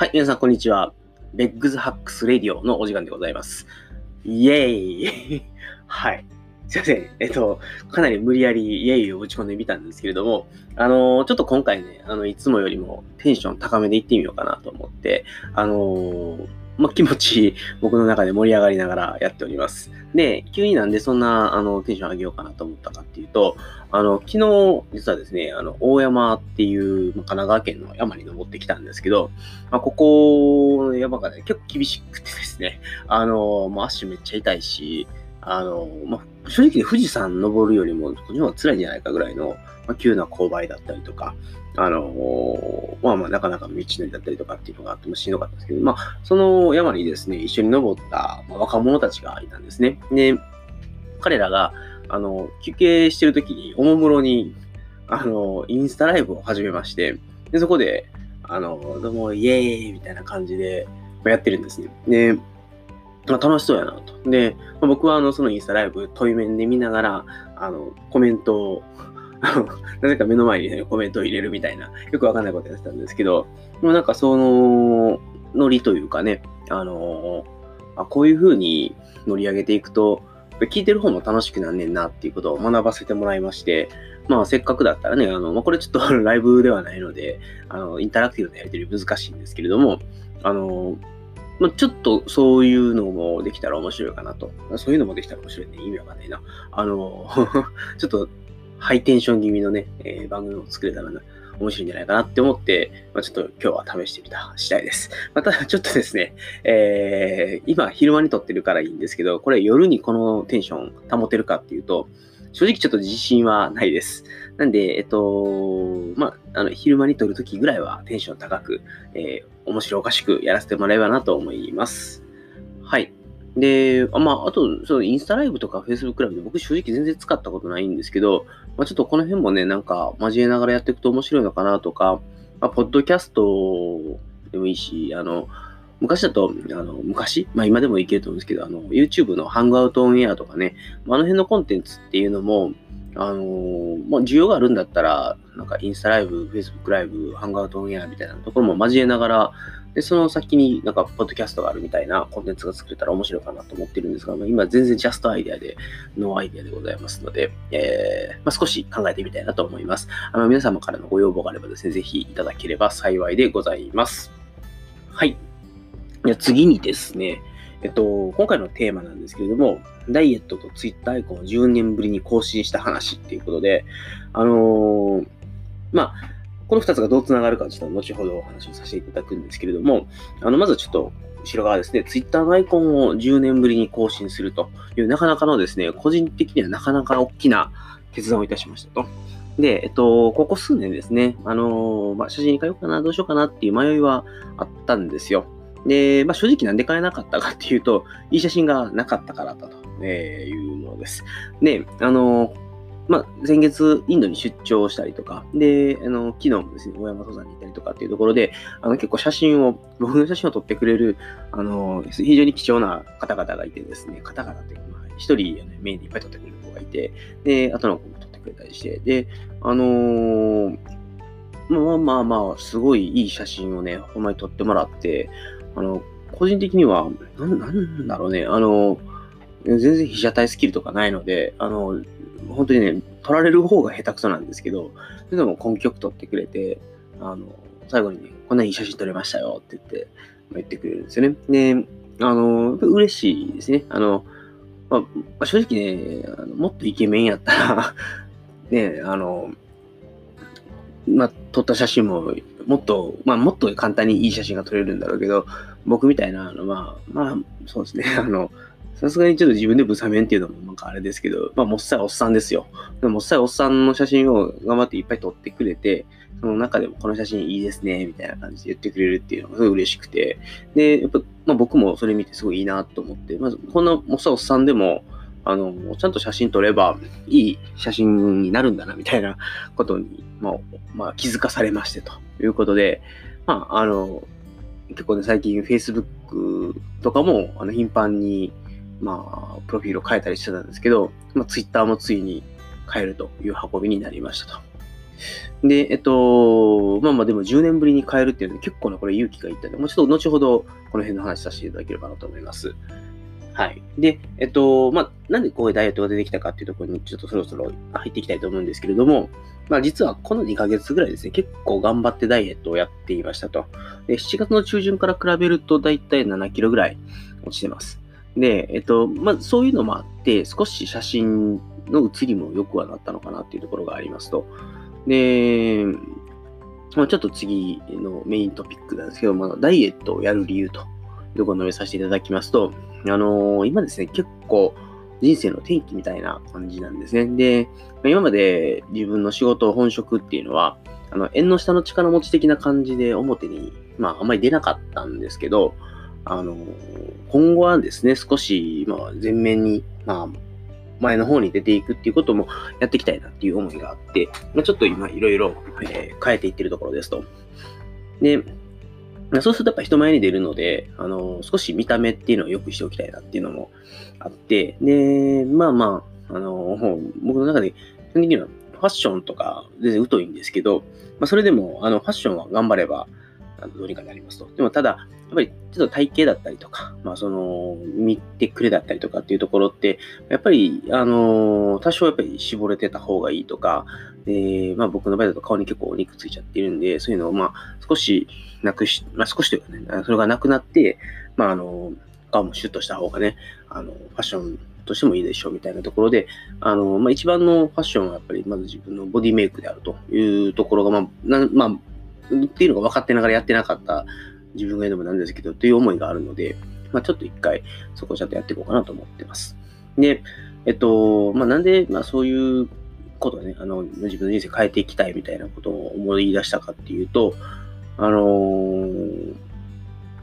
はい、皆さん、こんにちは。ベッグズハックスレディオのお時間でございます。イェーイ はい。すいません。えっと、かなり無理やりイェイを打ち込んでみたんですけれども、あのー、ちょっと今回ね、あの、いつもよりもテンション高めでいってみようかなと思って、あのー、ま、気持ち僕の中で盛り上がりながらやっております。で、急になんでそんな、あの、テンション上げようかなと思ったかっていうと、あの、昨日、実はですね、あの、大山っていう、まあ、神奈川県の山に登ってきたんですけど、まあ、ここの山がね、結構厳しくてですね、あの、まあ、足めっちゃ痛いし、あの、まあ、正直富士山登るよりも、こっちの方が辛いんじゃないかぐらいの、まあ、急な勾配だったりとか、あのまあまあ、なかなか道のりだったりとかっていうのがあってもしんどかったんですけど、まあ、その山にですね、一緒に登った、まあ、若者たちがいたんですね。で、彼らが、あの、休憩してる時に、おもむろに、あの、インスタライブを始めまして、で、そこで、あの、どうも、イエーイみたいな感じで、やってるんですね。で、まあ、楽しそうやなと。で、まあ、僕はあのそのインスタライブ、対面で見ながら、あの、コメントを なぜか目の前に、ね、コメントを入れるみたいな、よくわかんないことやってたんですけど、でもなんかその、ノリというかね、あのあこういう風に乗り上げていくと、聞いてる方も楽しくなんねんなっていうことを学ばせてもらいまして、まあせっかくだったらね、あの、まあ、これちょっと ライブではないので、あの、インタラクティブなやり取り難しいんですけれども、あの、まあ、ちょっとそういうのもできたら面白いかなと。そういうのもできたら面白いね。意味わかんないな。あの、ちょっとハイテンション気味のね、えー、番組を作れたらな、面白いんじゃないかなって思って、まあ、ちょっと今日は試してみた次第です。また、ちょっとですね、えー、今昼間に撮ってるからいいんですけど、これ夜にこのテンション保てるかっていうと、正直ちょっと自信はないです。なんで、えっと、まあ、あの、昼間に撮るときぐらいはテンション高く、えー、面白おかしくやらせてもらえばなと思います。はい。で、まあ、あと、そのインスタライブとか Facebook ライブで僕正直全然使ったことないんですけど、まあ、ちょっとこの辺もね、なんか交えながらやっていくと面白いのかなとか、まあ、ポッドキャストでもいいし、あの、昔だと、あの、昔、まあ今でもいけると思うんですけど、あの、YouTube のハングアウトオンエアとかね、まああの辺のコンテンツっていうのも、あのー、まあ、需要があるんだったら、なんかインスタライブ、Facebook ライブ、ハンガートオンエアみたいなところも交えながら、で、その先になんか、ポッドキャストがあるみたいなコンテンツが作れたら面白いかなと思ってるんですが、今全然ジャストアイデアで、ノーアイデアでございますので、えー、まあ、少し考えてみたいなと思います。あの、皆様からのご要望があればですね、ぜひいただければ幸いでございます。はい。次にですね、えっと、今回のテーマなんですけれども、ダイエットとツイッターアイコンを10年ぶりに更新した話っていうことで、あのー、まあ、この2つがどう繋がるかちょっと後ほどお話をさせていただくんですけれども、あの、まずちょっと後ろ側ですね、ツイッターのアイコンを10年ぶりに更新するという、なかなかのですね、個人的にはなかなか大きな決断をいたしましたと。で、えっと、ここ数年ですね、あの、まあ、写真に変えようかな、どうしようかなっていう迷いはあったんですよ。で、まあ、正直なんで買えなかったかっていうと、いい写真がなかったからだと、いうものです。で、あの、まあ、先月、インドに出張したりとか、で、あの、昨日もですね、大山登山に行ったりとかっていうところで、あの、結構写真を、僕の写真を撮ってくれる、あの、非常に貴重な方々がいてですね、方々っていうか、まあ、一人、メインでいっぱい撮ってくれる子がいて、で、あとの子も撮ってくれたりして、で、あのー、まあまあまあ、すごいいい写真をね、ほんまに撮ってもらって、あの、個人的には、なん、なんだろうね、あの、全然被写体スキルとかないので、あの、本当にね、撮られる方が下手くそなんですけど、でも根気よく撮ってくれて、あの、最後にね、こんないい写真撮れましたよって言って、言ってくれるんですよね。で、あの、嬉しいですね。あの、まあ、正直ね、あのもっとイケメンやったら ね、あの、まあ、撮った写真も、もっと、まあ、もっと簡単にいい写真が撮れるんだろうけど、僕みたいな、の、まあ、まあ、そうですね、あの、さすがにちょっと自分でブサメンっていうのもなんかあれですけど、まあ、もっさいおっさんですよ。でももっさいおっさんの写真を頑張っていっぱい撮ってくれて、その中でもこの写真いいですね、みたいな感じで言ってくれるっていうのがすごい嬉しくて、で、やっぱ、まあ、僕もそれ見てすごいいいなと思って、まず、こんなもっさいおっさんでも、あの、ちゃんと写真撮ればいい写真になるんだな、みたいなことに、まあ、まあ、気づかされましてということで、まあ、あの、結構ね、最近 Facebook とかも、あの、頻繁に、まあ、プロフィールを変えたりしてたんですけど、まあ、Twitter もついに変えるという運びになりましたと。で、えっと、まあまあでも10年ぶりに変えるっていうのは結構なこれ勇気がいったので、もうちょっと後ほどこの辺の話させていただければなと思います。はい。で、えっと、まあ、なんでこういうダイエットが出てきたかっていうところにちょっとそろそろ入っていきたいと思うんですけれども、まあ実はこの2ヶ月ぐらいですね、結構頑張ってダイエットをやっていましたと。で、7月の中旬から比べるとだいたい7キロぐらい落ちてます。で、えっと、まあそういうのもあって、少し写真の写りも良くはなったのかなっていうところがありますと。で、まあ、ちょっと次のメイントピックなんですけど、まあ、ダイエットをやる理由というところを述べさせていただきますと、あのー、今ですね、結構人生の転機みたいな感じなんですね。で、今まで自分の仕事、本職っていうのは、あの、縁の下の力持ち的な感じで表に、まあ、あんまり出なかったんですけど、あの、今後はですね、少し、まあ、前面に、まあ、前の方に出ていくっていうこともやっていきたいなっていう思いがあって、まあ、ちょっと今いろいろ変えていってるところですと。で、そうするとやっぱ人前に出るので、あの、少し見た目っていうのを良くしておきたいなっていうのもあって、で、まあまあ、あの、僕の中で、基本的にはファッションとか全然疎いんですけど、まあ、それでも、あの、ファッションは頑張れば、どうにかなりますと。でもただ、やっぱりちょっと体型だったりとか、まあその、見てくれだったりとかっていうところって、やっぱり、あの多少やっぱり絞れてた方がいいとか、で、まあ僕の場合だと顔に結構お肉ついちゃってるんで、そういうのをまあ少しなくし、まあ少しというかね、それがなくなって、まああの、顔もシュッとした方がね、あの、ファッションとしてもいいでしょうみたいなところで、あの、まあ一番のファッションはやっぱりまず自分のボディメイクであるというところが、まあ、まあ、っていうのが分かってながらやってなかった自分が言うのもなんですけど、という思いがあるので、まあ、ちょっと一回そこをちゃんとやっていこうかなと思ってます。で、えっと、まあ、なんで、まあ、そういうことをね、あの、自分の人生変えていきたいみたいなことを思い出したかっていうと、あの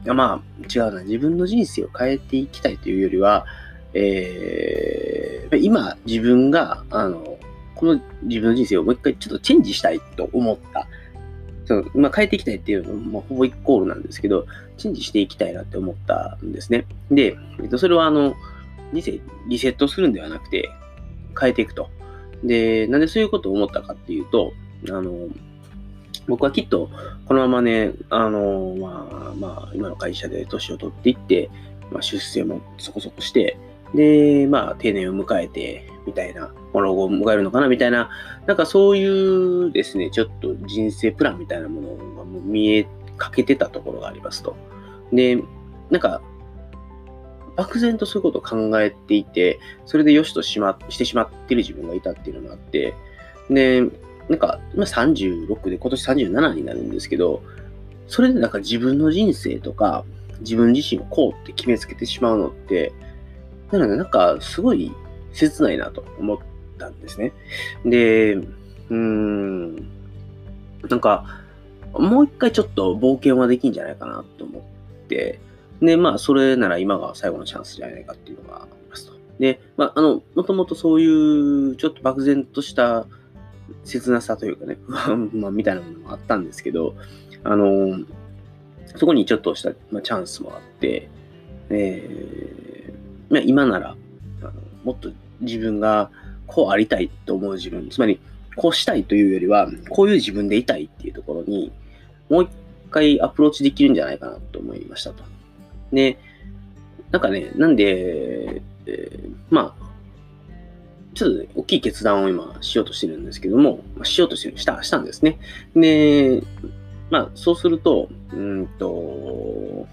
ー、まあ、違うな。自分の人生を変えていきたいというよりは、えー、今、自分が、あの、この自分の人生をもう一回ちょっとチェンジしたいと思ったその、まあ、変えていきたいっていうのも、ほぼイコールなんですけど、チェンジしていきたいなって思ったんですね。で、えっと、それはあの、リセリセットするんではなくて、変えていくと。で、なんでそういうことを思ったかっていうと、あの、僕はきっと、このままね、あの、まあ、まあ、今の会社で年を取っていって、まあ、出世もそこそこして、で、まあ、定年を迎えて、みたいなものを迎えるのかなみたいな、なんかそういうですね、ちょっと人生プランみたいなものが見えかけてたところがありますと。で、なんか、漠然とそういうことを考えていて、それで良しとし,、ま、してしまってる自分がいたっていうのがあって、で、なんか、今36で今年37になるんですけど、それでなんか自分の人生とか、自分自身をこうって決めつけてしまうのって、なのでなんかすごい切ないなと思ったんですね。で、うーん、なんか、もう一回ちょっと冒険はできんじゃないかなと思って、で、まあ、それなら今が最後のチャンスじゃないかっていうのがありますと。で、まあ、あの、もともとそういうちょっと漠然とした切なさというかね、不安、まあ、みたいなものもあったんですけど、あの、そこにちょっとした、まあ、チャンスもあって、え、今なら、あのもっと自分がこうありたいと思う自分、つまりこうしたいというよりは、こういう自分でいたいっていうところに、もう一回アプローチできるんじゃないかなと思いましたと。で、なんかね、なんで、えー、まあ、ちょっとね、大きい決断を今しようとしてるんですけども、まあ、しようとしてる、した、したんですね。で、まあ、そうすると、うんと、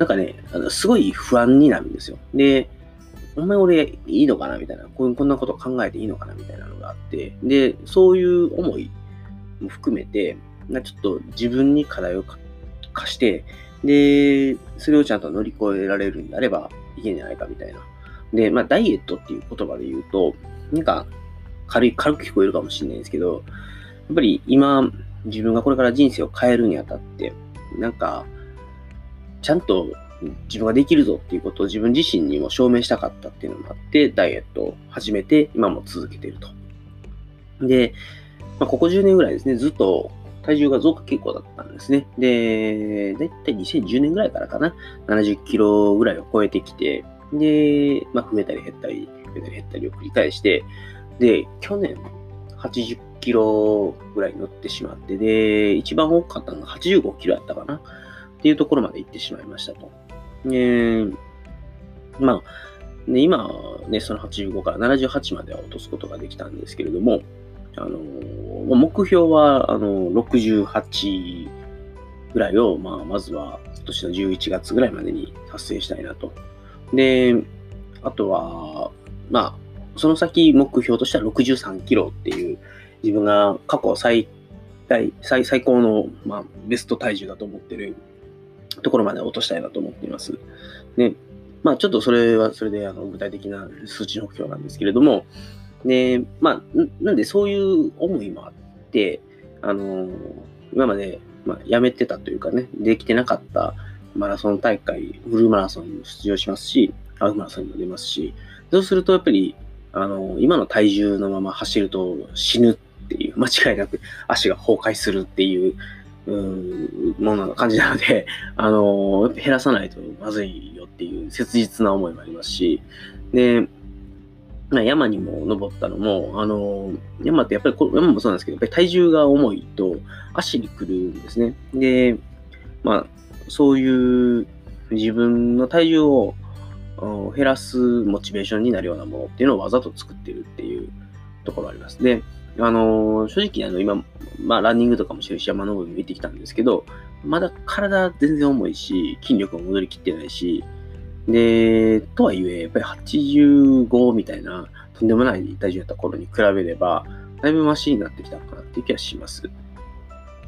なんかね、あのすごい不安になるんですよ。で、お前俺いいのかなみたいな、こうこんなこと考えていいのかなみたいなのがあって、で、そういう思いも含めて、ちょっと自分に課題を課して、で、それをちゃんと乗り越えられるんであればいけんじゃないかみたいな。で、まあ、ダイエットっていう言葉で言うと、なんか、軽い、軽く聞こえるかもしれないですけど、やっぱり今、自分がこれから人生を変えるにあたって、なんか、ちゃんと自分ができるぞっていうことを自分自身にも証明したかったっていうのもあって、ダイエットを始めて、今も続けていると。で、まあ、ここ10年ぐらいですね、ずっと体重が増加傾向だったんですね。で、だいたい2010年ぐらいからかな、70キロぐらいを超えてきて、で、まあ、増えたり減ったり、増えたり減ったりを繰り返して、で、去年80キロぐらい乗ってしまって、で、一番多かったのが85キロやったかなっていうところまで行ってしまいましたと。で、まあ、で今ね、その85から78までは落とすことができたんですけれども、あの、目標は、あの、68ぐらいを、まあ、まずは今年の11月ぐらいまでに達成したいなと。で、あとは、まあ、その先目標としては63キロっていう、自分が過去最大、最最高の、まあ、ベスト体重だと思ってるところまで落としたいなと思っています。で、まあ、ちょっとそれはそれであの具体的な数値目標なんですけれども、で、まあ、なんでそういう思いもあって、あの、今まで、まあ、やめてたというかね、できてなかったマラソン大会、フルマラソンにも出場しますし、ハーフマラソンにも出ますし、そうするとやっぱり、あの、今の体重のまま走ると死ぬっていう、間違いなく足が崩壊するっていう、うんものな感じなので、あの、減らさないとまずいよっていう切実な思いもありますし、で、まあ、山にも登ったのも、あの、山ってやっぱり、山もそうなんですけど、やっぱり体重が重いと足にくるんですね。で、まあ、そういう自分の体重を減らすモチベーションになるようなものっていうのをわざと作ってるっていうところあります。で、あの正直あの今、まあランニングとかもしてるし、山登りも行ってきたんですけど、まだ体全然重いし、筋力も戻りきってないし、で、とはいえ、やっぱり85みたいな、とんでもない体重やった頃に比べれば、だいぶマシになってきたのかなっていう気がします。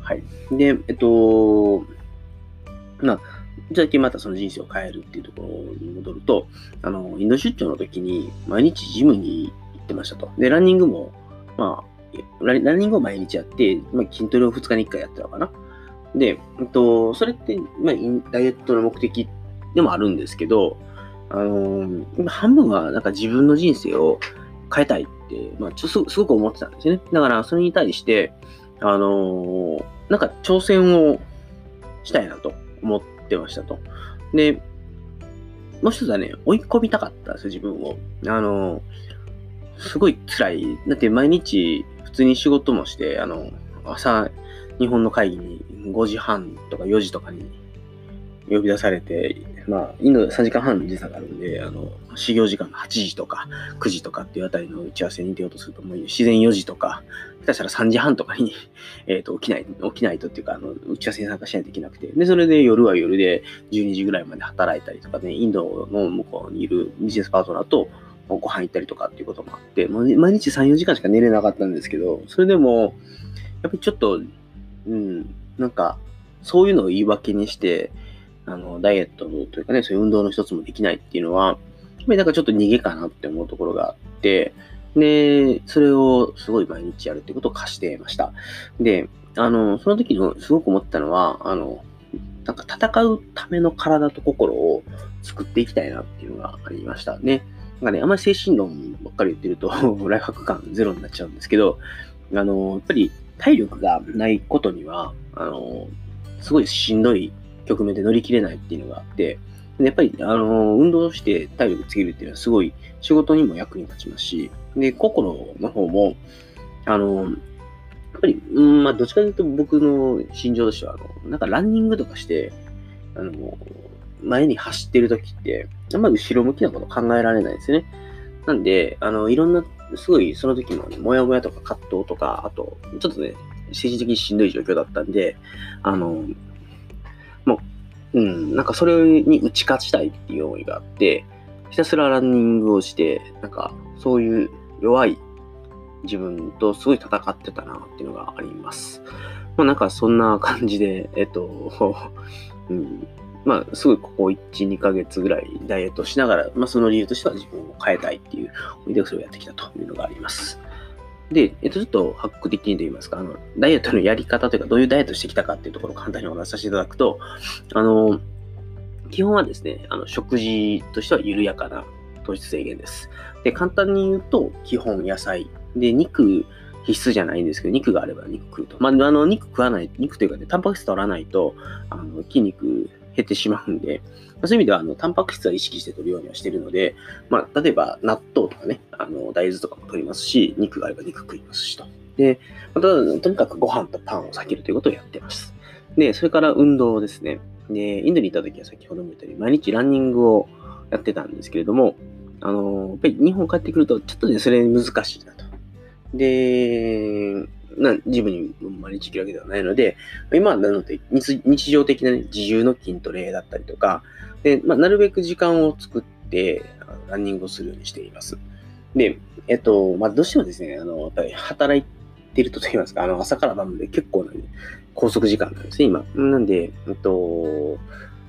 はい。で、えっと、まあ、じゃあまたその人生を変えるっていうところに戻ると、あの、インド出張の時に毎日ジムに行ってましたと。で、ランニングも、まあ、ランニングを毎日やって、まあ、筋トレを2日に1回やったのかな。で、えっと、それって、まあ、ダイエットの目的でもあるんですけど、あのー、半分はなんか自分の人生を変えたいって、まあ、ちょすごく思ってたんですよね。だから、それに対して、あのー、なんか挑戦をしたいなと思ってましたと。で、もう一つはね、追い込みたかったんですよ、自分を。あのー、すごい辛い。だって毎日普通に仕事もして、あの、朝、日本の会議に5時半とか4時とかに呼び出されて、まあ、インド3時間半の時差があるんで、あの、始業時間の8時とか9時とかっていうあたりの打ち合わせに出ようとすると、もう自然4時とか、下手したら3時半とかに えっと、起きない、起きないとっていうか、あの、打ち合わせに参加しないといけなくて、で、それで夜は夜で12時ぐらいまで働いたりとかね、インドの向こうにいるビジネスパートナーとご飯行ったりとかっていうこともあって、毎日3、4時間しか寝れなかったんですけど、それでも、やっぱりちょっと、うん、なんか、そういうのを言い訳にして、あの、ダイエットというかね、そういう運動の一つもできないっていうのは、やっぱりなんかちょっと逃げかなって思うところがあって、で、それをすごい毎日やるってことを課してました。で、あの、その時のすごく思ったのは、あの、なんか戦うための体と心を作っていきたいなっていうのがありましたね。なんかね、あんまり精神論ばっかり言ってると、ライフハック感ゼロになっちゃうんですけど、あの、やっぱり体力がないことには、あの、すごいしんどい局面で乗り切れないっていうのがあって、やっぱり、あの、運動して体力つけるっていうのはすごい仕事にも役に立ちますし、で、心の方も、あの、やっぱり、うん、まあ、どっちかというと僕の心情としては、あの、なんかランニングとかして、あの、前に走ってる時って、あんまり後ろ向きなこと考えられないですね。なんで、あの、いろんな、すごいその時もね、もやもやとか葛藤とか、あと、ちょっとね、精神的にしんどい状況だったんで、あの、もう、うん、なんかそれに打ち勝ちたいっていう思いがあって、ひたすらランニングをして、なんかそういう弱い自分とすごい戦ってたなっていうのがあります。まあなんかそんな感じで、えっと、うん、まあすごいここ1、2ヶ月ぐらいダイエットしながら、まあその理由としては自分を変えたいっていう思いでそれをやってきたというのがあります。で、えっと、ちょっとハック的にと言いますか、あの、ダイエットのやり方というか、どういうダイエットしてきたかっていうところを簡単にお話しさせていただくと、あの、基本はですね、あの、食事としては緩やかな糖質制限です。で、簡単に言うと、基本野菜。で、肉必須じゃないんですけど、肉があれば肉食うと。まあ、あの、肉食わない、肉というかね、タンパク質取らないと、あの、筋肉減ってしまうんで、そういう意味では、あの、タンパク質は意識して取るようにはしてるので、まあ、例えば納豆とかね、あの、大豆とかも取りますし、肉があれば肉食いますしと。で、また、とにかくご飯とパンを避けるということをやってます。で、それから運動ですね。で、インドに行った時は先ほども言ったように、毎日ランニングをやってたんですけれども、あの、やっぱり日本帰ってくると、ちょっとね、それ難しいなと。で、な自分に毎日行けるわけではないので、今はなので日常的な、ね、自重の筋トレだったりとか、でまあ、なるべく時間を作ってランニングをするようにしています。で、えっと、まあ、どうしてもですね、あの、やっぱり働いてると言いますか、あの、朝から晩まで結構な、ね、拘束時間なんですね、今。なんで、えっと、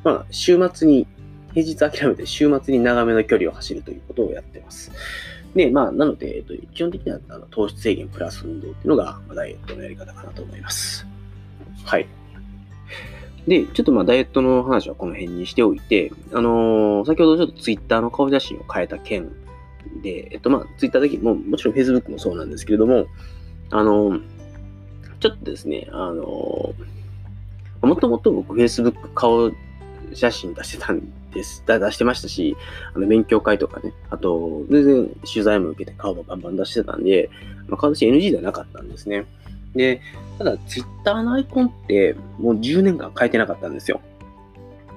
まあ、週末に、平日諦めて週末に長めの距離を走るということをやってます。で、まあ、なので、えっと、基本的にはあの糖質制限プラス運動っていうのが、まあ、ダイエットのやり方かなと思います。はい。で、ちょっとまあダイエットの話はこの辺にしておいて、あのー、先ほどちょっとツイッターの顔写真を変えた件で、えっとまあツイッターだけも、もちろんフェイスブックもそうなんですけれども、あのー、ちょっとですね、あのー、もともと僕フェイスブック顔写真出してたんでです。出してましたし、あの勉強会とかね、あと、全然取材も受けて顔もバンバン出してたんで、まあ、顔出し NG ではなかったんですね。で、ただ、ツイッターのアイコンってもう10年間変えてなかったんですよ。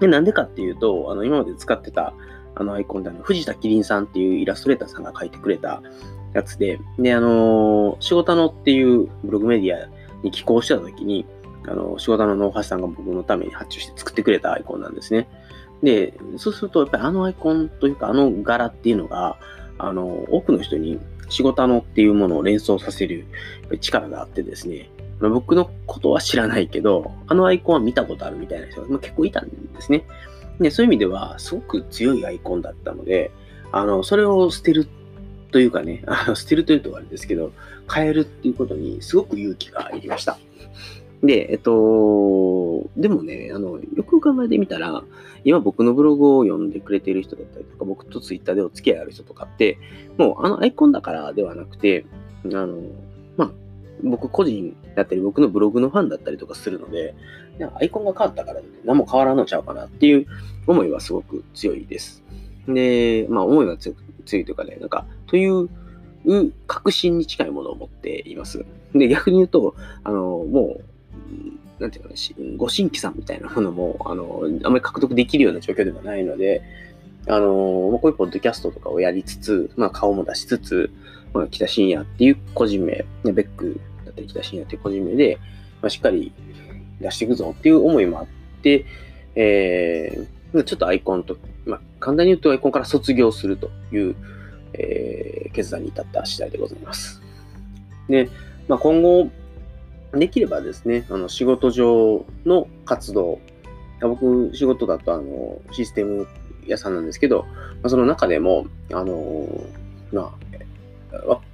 で、なんでかっていうと、あの、今まで使ってたあのアイコンで、あの、藤田キリンさんっていうイラストレーターさんが書いてくれたやつで、で、あのー、仕事のっていうブログメディアに寄稿してた時に、あの、仕事の大橋さんが僕のために発注して作ってくれたアイコンなんですね。で、そうすると、やっぱりあのアイコンというか、あの柄っていうのが、あの、多くの人に仕事のっていうものを連想させる力があってですね、僕のことは知らないけど、あのアイコンは見たことあるみたいな人が結構いたんですね。で、そういう意味では、すごく強いアイコンだったので、あの、それを捨てるというかね、あの捨てるというとあれですけど、変えるっていうことにすごく勇気がいりました。で、えっと、でもね、あの、よく考えてみたら、今僕のブログを読んでくれてる人だったりとか、僕とツイッターでお付き合いある人とかって、もうあのアイコンだからではなくて、あの、まあ、僕個人だったり、僕のブログのファンだったりとかするので、アイコンが変わったから何も変わらんのちゃうかなっていう思いはすごく強いです。で、まあ思いは強いというかね、なんか、という確信に近いものを持っています。で、逆に言うと、あの、もう、なんていうかね、ご新規さんみたいなものも、あの、あまり獲得できるような状況ではないので、あの、こういうポッドキャストとかをやりつつ、まあ顔も出しつつ、まあ、北深夜っていう個人名、ね、ベックだったり北深夜っていう個人名で、まあ、しっかり出していくぞっていう思いもあって、えー、ちょっとアイコンと、まあ、簡単に言うとアイコンから卒業するという、えー、決断に至った次第でございます。で、まあ、今後、できればですね、あの仕事上の活動、僕、仕事だとあのシステム屋さんなんですけど、まあ、その中でも、あの、まあ、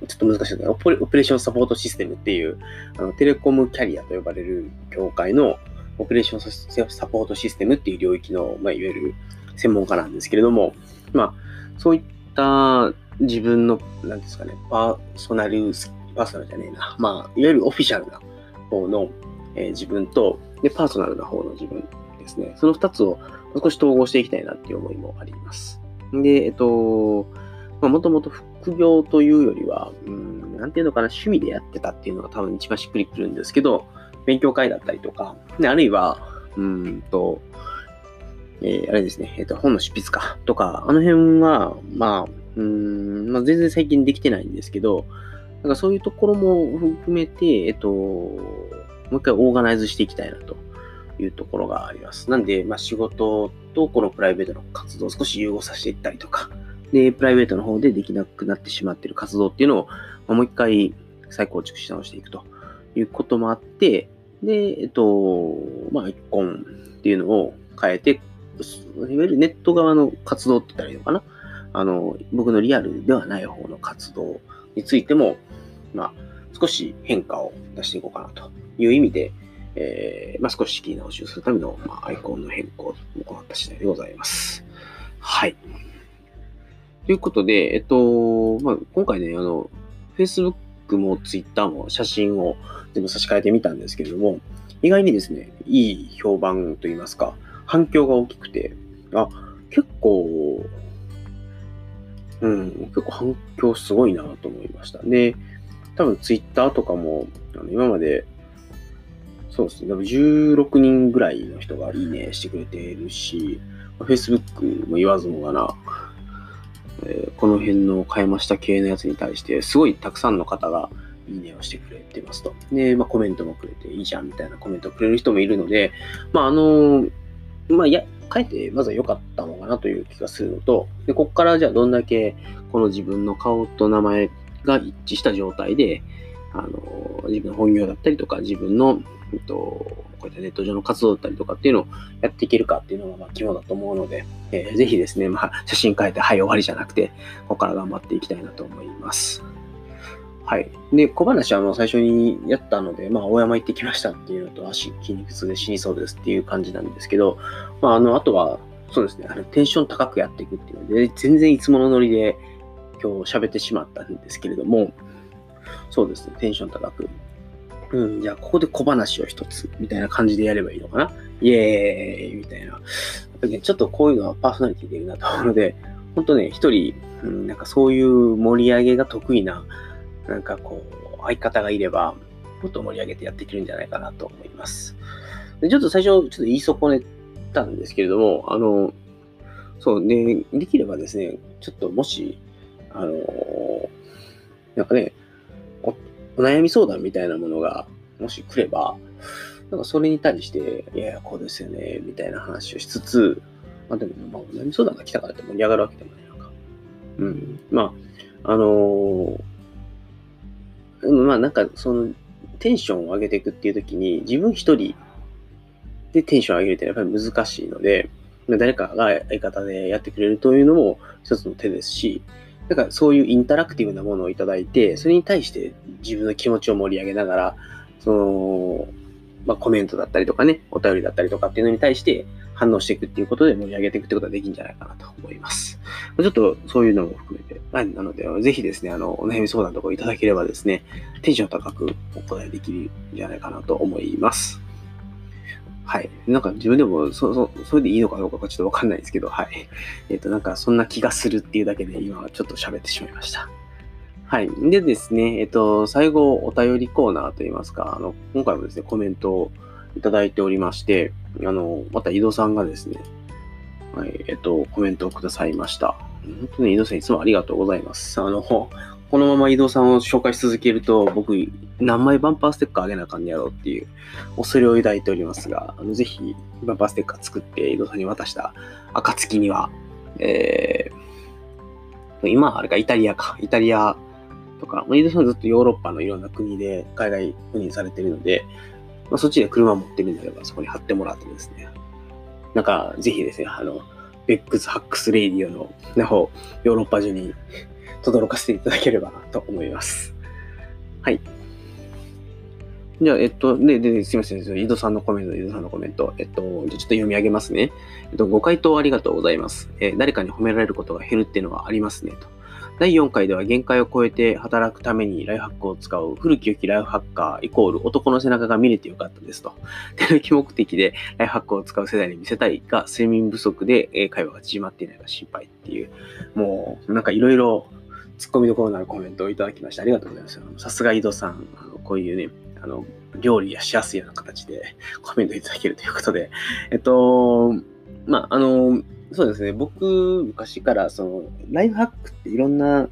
ちょっと難しいけど、オペレーションサポートシステムっていう、あのテレコムキャリアと呼ばれる業界のオペレーションサポートシステムっていう領域の、まあ、いわゆる専門家なんですけれども、まあ、そういった自分の、なんですかね、パーソナル、パーソナルじゃねえな、まあ、いわゆるオフィシャルな方の、えー、自分とで、パーソナルな方の自分ですね。その2つを少し統合していきたいなっていう思いもあります。で、えっと、もともと副業というよりは、うん、なんていうのかな、趣味でやってたっていうのが多分一番しっくりくるんですけど、勉強会だったりとか、であるいは、うんと、えー、あれですね、えっ、と、本の執筆家とか、あの辺は、まあ、うん、まあ、全然最近できてないんですけど、なんかそういうところも含めて、えっと、もう一回オーガナイズしていきたいなというところがあります。なんで、まあ、仕事とこのプライベートの活動を少し融合させていったりとか、で、プライベートの方でできなくなってしまっている活動っていうのを、もう一回再構築し直していくということもあって、で、えっと、まあ、アイコンっていうのを変えて、いわゆるネット側の活動って言ったらいいのかなあの、僕のリアルではない方の活動についても、まあ、少し変化を出していこうかなという意味で、えー、まあ、少し仕切り直しをするための、まあ、アイコンの変更を行った次第でございます。はい。ということで、えっと、まあ、今回ね、あの、Facebook も Twitter も写真を全部差し替えてみたんですけれども、意外にですね、いい評判といいますか、反響が大きくて、あ、結構、うん、結構反響すごいなと思いました。で、多分ツイッターとかも、あの今まで、そうですね、多分16人ぐらいの人がいいねしてくれているし、Facebook も言わずもがな、えーこの辺の買いました系のやつに対して、すごいたくさんの方がいいねをしてくれてますと。で、まあコメントもくれて、いいじゃんみたいなコメントをくれる人もいるので、まああのまあいや、書いてまずは良かったのかなという気がするのと、で、ここからじゃあどんだけこの自分の顔と名前が一致した状態で、あの、自分の本業だったりとか、自分の、えっと、こういったネット上の活動だったりとかっていうのをやっていけるかっていうのがまあ肝だと思うので、えーぜひですね、まあ、写真変えて、はい、終わりじゃなくて、ここから頑張っていきたいなと思います。はい。で、小話はもう最初にやったので、まあ、大山行ってきましたっていうのと、足筋肉痛で死にそうですっていう感じなんですけど、まあ、あの、あとは、そうですね、あの、テンション高くやっていくっていうので、全然いつものノリで今日喋ってしまったんですけれども、そうですね、テンション高く。うん、じゃあ、ここで小話を一つ、みたいな感じでやればいいのかな？イエーイみたいな。やっぱりね、ちょっとこういうのはパーソナリティでいるなと思うので、本当ね、一人、うん、なんかそういう盛り上げが得意な、なんかこう、相方がいれば、もっと盛り上げてやっていけるんじゃないかなと思います。でちょっと最初、ちょっと言い損ねたんですけれども、あの、そうね、できればですね、ちょっともし、あの、なんかね、おお悩み相談みたいなものが、もし来れば、なんかそれに対して、いやいや、こうですよね、みたいな話をしつつ、まあでも、まあ、お悩み相談が来たからって盛り上がるわけでもないのか。うん。まあ、あのーうんまあなんかその、テンションを上げていくっていう時に、自分一人でテンションを上げるってやっぱり難しいので、誰かが相方でやってくれるというのも一つの手ですし、だかそういうインタラクティブなものをいただいて、それに対して自分の気持ちを盛り上げながら、その、まあ、コメントだったりとかね、お便りだったりとかっていうのに対して反応していくっていうことで盛り上げていくってことができるんじゃないかなと思います。ちょっとそういうのも含めて、はいなので、ぜひですね、あの、お悩み相談とかいただければですね、テンション高くお答えできるんじゃないかなと思います。はい。なんか自分でもそ、そ、それでいいのかどうかがちょっとわかんないですけど、はい。えっ、と、なんかそんな気がするっていうだけで今はちょっと喋ってしまいました。はい。でですね、えっ、と、最後、お便りコーナーといいますか、あの、今回もですね、コメントをいただいておりまして、あの、また井戸さんがですね、はい、えっ、と、コメントをくださいました。本当に井戸さんいつもありがとうございます。あの、このまま井戸さんを紹介し続けると、僕、何枚バンパーステッカーあげなあかんねやろうっていう恐れを抱いておりますが、あのぜひ、バンパーステッカー作って井戸さんに渡した暁には、えー、今、あれか、イタリアか、イタリアとか、まあ、井戸さんずっとヨーロッパのいろんな国で海外赴任されてるので、まあ、そっちで車持ってるんであれば、そこに貼ってもらってですね、なんか、ぜひですね、あの、ベックスハックスレイディオのの方、ヨーロッパ中に轟かせていただければと思います。はい。じゃあ、えっと、で、で、すみません。井戸さんのコメント、井戸さんのコメント。えっと、じゃちょっと読み上げますね。えっと、ご回答ありがとうございます。えー誰かに褒められることが減るっていうのはありますね、と。第4回では限界を超えて働くためにライフハックを使う古き良きライフハッカーイコール男の背中が見れてよかったですと。手抜き目的でライフハックを使う世代に見せたいが、睡眠不足で会話が縮まっていないか心配っていう、もうなんかいろいろ突っ込みどころのあるコメントをいただきましてありがとうございます。さすが井戸さん、あのこういうね、あの、料理やしやすいような形で コメントいただけるということで、えっと、まあ、あの、そうですね、僕、昔から、その、ライフハックっていろんな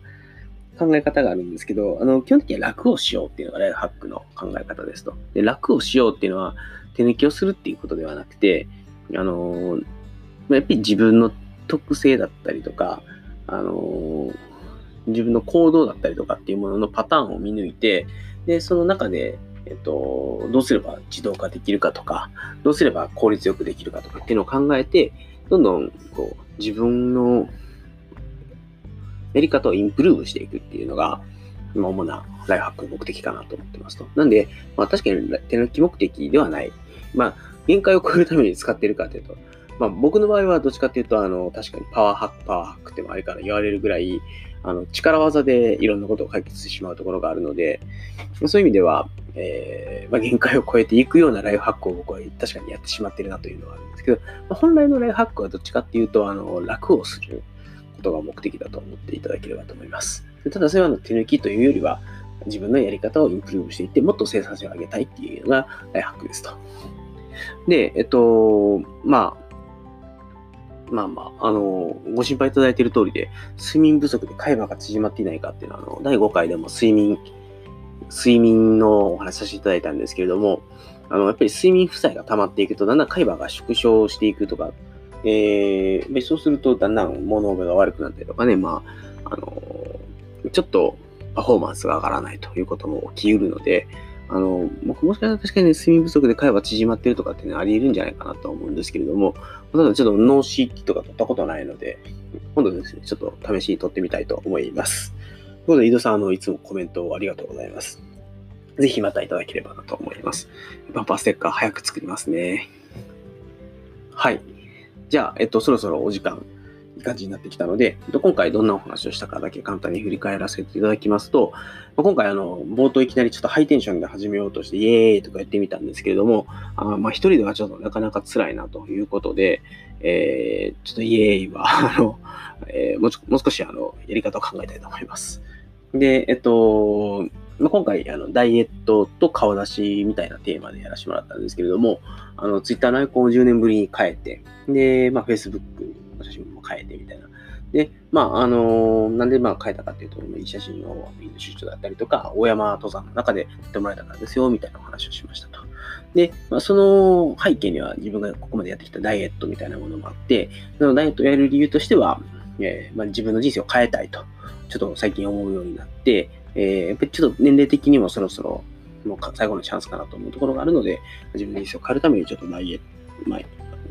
考え方があるんですけど、あの、基本的には楽をしようっていうのがライフハックの考え方ですと。で、楽をしようっていうのは、手抜きをするっていうことではなくて、あの、やっぱり自分の特性だったりとか、あの、自分の行動だったりとかっていうもののパターンを見抜いて、で、その中で、えっと、どうすれば自動化できるかとか、どうすれば効率よくできるかとかっていうのを考えて、どんどんこう自分のやり方をインプルーブしていくっていうのが、ま主なライフハックの目的かなと思ってますと。なんで、まあ確かに手抜き目的ではない。まあ、限界を超えるために使ってるかというと、まあ僕の場合はどっちかっていうと、あの、確かにパワーハック、パワーハックってもあれから言われるぐらい、あの、力技でいろんなことを解決してしまうところがあるので、そういう意味では、えーまあ、限界を超えていくようなライフハックを僕は確かにやってしまってるなというのはあるんですけど、まあ、本来のライフハックはどっちかっていうと、あの、楽をすることが目的だと思っていただければと思います。ただ、それはの手抜きというよりは、自分のやり方をインプルーブしていって、もっと生産性を上げたいっていうのがライフハックですと。で、えっと、まあ、まあまあ、あの、ご心配いただいている通りで、睡眠不足で海馬が縮まっていないかっていうのは、あの、第5回でも睡眠、睡眠のお話しさせていただいたんですけれども、あの、やっぱり睡眠負債が溜まっていくと、だんだん海馬が縮小していくとか、えー、そうするとだんだん物覚えが悪くなったりとかね、まあ、あの、ちょっとパフォーマンスが上がらないということも起きうるので、あの、もしかしたら確かに、ね、睡眠不足で会話縮まってるとかっていうのはあり得るんじゃないかなと思うんですけれども、ただちょっと脳死記とか取ったことないので、今度ですね、ちょっと試しに取ってみたいと思います。ということで、井戸さん、あの、いつもコメントをありがとうございます。ぜひまたいただければなと思います。パンパーステッカー早く作りますね。はい。じゃあ、えっと、そろそろお時間い感じになってきたので、今回どんなお話をしたかだけ簡単に振り返らせていただきますと、今回あの、冒頭いきなりちょっとハイテンションで始めようとして、イエーイとか言ってみたんですけれども、あまあ一人ではちょっとなかなか辛いなということで、えー、ちょっとイエーイは、あの、えー、もう少しあの、やり方を考えたいと思います。で、えっと、ま、今回あの、ダイエットと顔出しみたいなテーマでやらせてもらったんですけれども、あの、ツイッターのアイコンを10年ぶりに変えて、で、まあ、Facebook の写真も変えてみたいな。で、まあ、あのー、なんでまあ変えたかっていうと、いい写真をインド出張だったりとか、大山登山の中で撮ってもらえたからですよ、みたいなお話をしましたと。で、まあ、その背景には自分がここまでやってきたダイエットみたいなものもあって、そのダイエットをやる理由としては、えー、まあ、自分の人生を変えたいと、ちょっと最近思うようになって、えー、やっぱりちょっと年齢的にもそろそろもう最後のチャンスかなと思うところがあるので、自分の人生を変えるためにちょっとダイエット、まあ、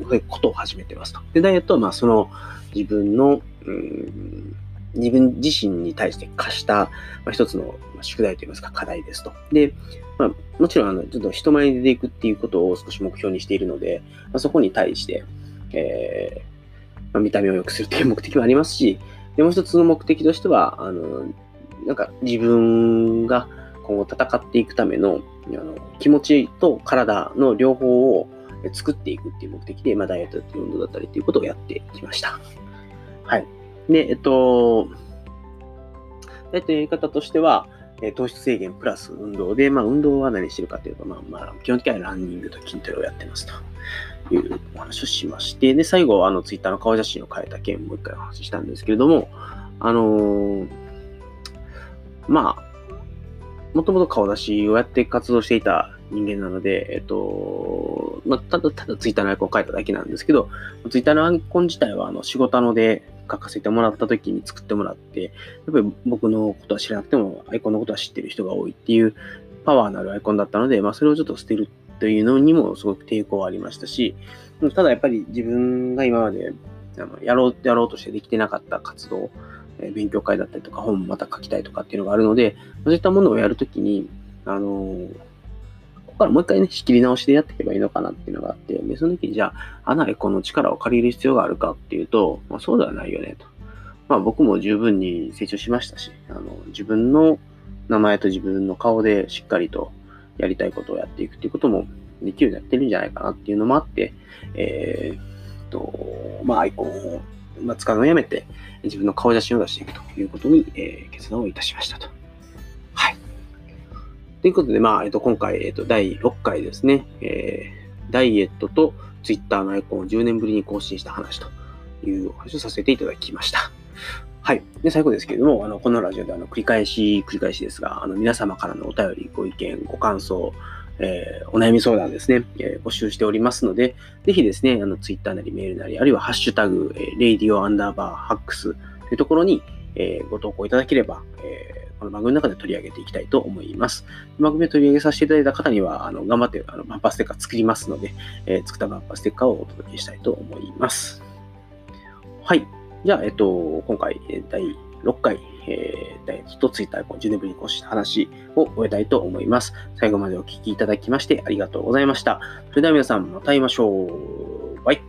ういうことを始めてますと。で、ダイエットはまあその自分の、うん、自分自身に対して課した、まあ、一つの宿題といいますか課題ですと。で、まあ、もちろんあのちょっと人前に出ていくっていうことを少し目標にしているので、まあ、そこに対して、えーまあ、見た目を良くするという目的もありますし、でもう一つの目的としては、あの、なんか自分が今後戦っていくためのあの気持ちと体の両方を作っていくっていう目的で、まあ、ダイエットだったり運動だったりっていうことをやってきました。はい。で、えっと、ダイエットのやり方としては、糖質制限プラス運動で、まあ、運動は何してるかというと、まあ、まあ、基本的にはランニングと筋トレをやってますというお話をしまして、で、最後、あの、ツイッターの顔写真を変えた件もう一回お話ししたんですけれども、あのー、まあ、もともと顔出しをやって活動していた人間なので、えっと、まあ、ただただツイッターのアイコンを書いただけなんですけど、ツイッターのアイコン自体はあの仕事ので書かせてもらった時に作ってもらって、やっぱり僕のことは知らなくてもアイコンのことは知ってる人が多いっていうパワーのあるアイコンだったので、まあ、それをちょっと捨てるというのにもすごく抵抗はありましたし、ただやっぱり自分が今まであのやろうやろうとしてできてなかった活動、勉強会だったりとか本また書きたいとかっていうのがあるので、そういったものをやるときに、あのからもう一回ね、仕切り直しでやっていけばいいのかなっていうのがあって、で、その時にじゃあ、アナエコの力を借りる必要があるかっていうと、まあそうではないよねと。まあ僕も十分に成長しましたし、あの、自分の名前と自分の顔でしっかりとやりたいことをやっていくっていうこともできるようになってるんじゃないかなっていうのもあって、えー、と、まあアイコンを、まあ、使うのをやめて、自分の顔写真を出していくということに、えー、決断をいたしましたと。ということで、まあ、えっと、今回、えっと、第6回ですね、えー、ダイエットと Twitter のアイコンを10年ぶりに更新した話というお話をさせていただきました。はい。で、最後ですけれども、あの、このラジオであの、繰り返し、繰り返しですが、あの、皆様からのお便り、ご意見、ご感想、えー、お悩み相談ですね、えー、募集しておりますので、ぜひですね、あの、ツイッターなりメールなり、あるいはハッシュタグ、えー、レイディオアンダーバーハックスというところに、えー、ご投稿いただければ、えーこの番組の中で取り上げていきたいと思います。番組を取り上げさせていただいた方には、あの頑張ってあのバンパーステッカー作りますので、えー、作ったバンパーステッカーをお届けしたいと思います。はい。じゃあ、えっと、今回、第6回、えー、ダイエットとツイッター10年ぶりに更新した話を終えたいと思います。最後までお聴きいただきましてありがとうございました。それでは皆さん、また会いましょう。バイ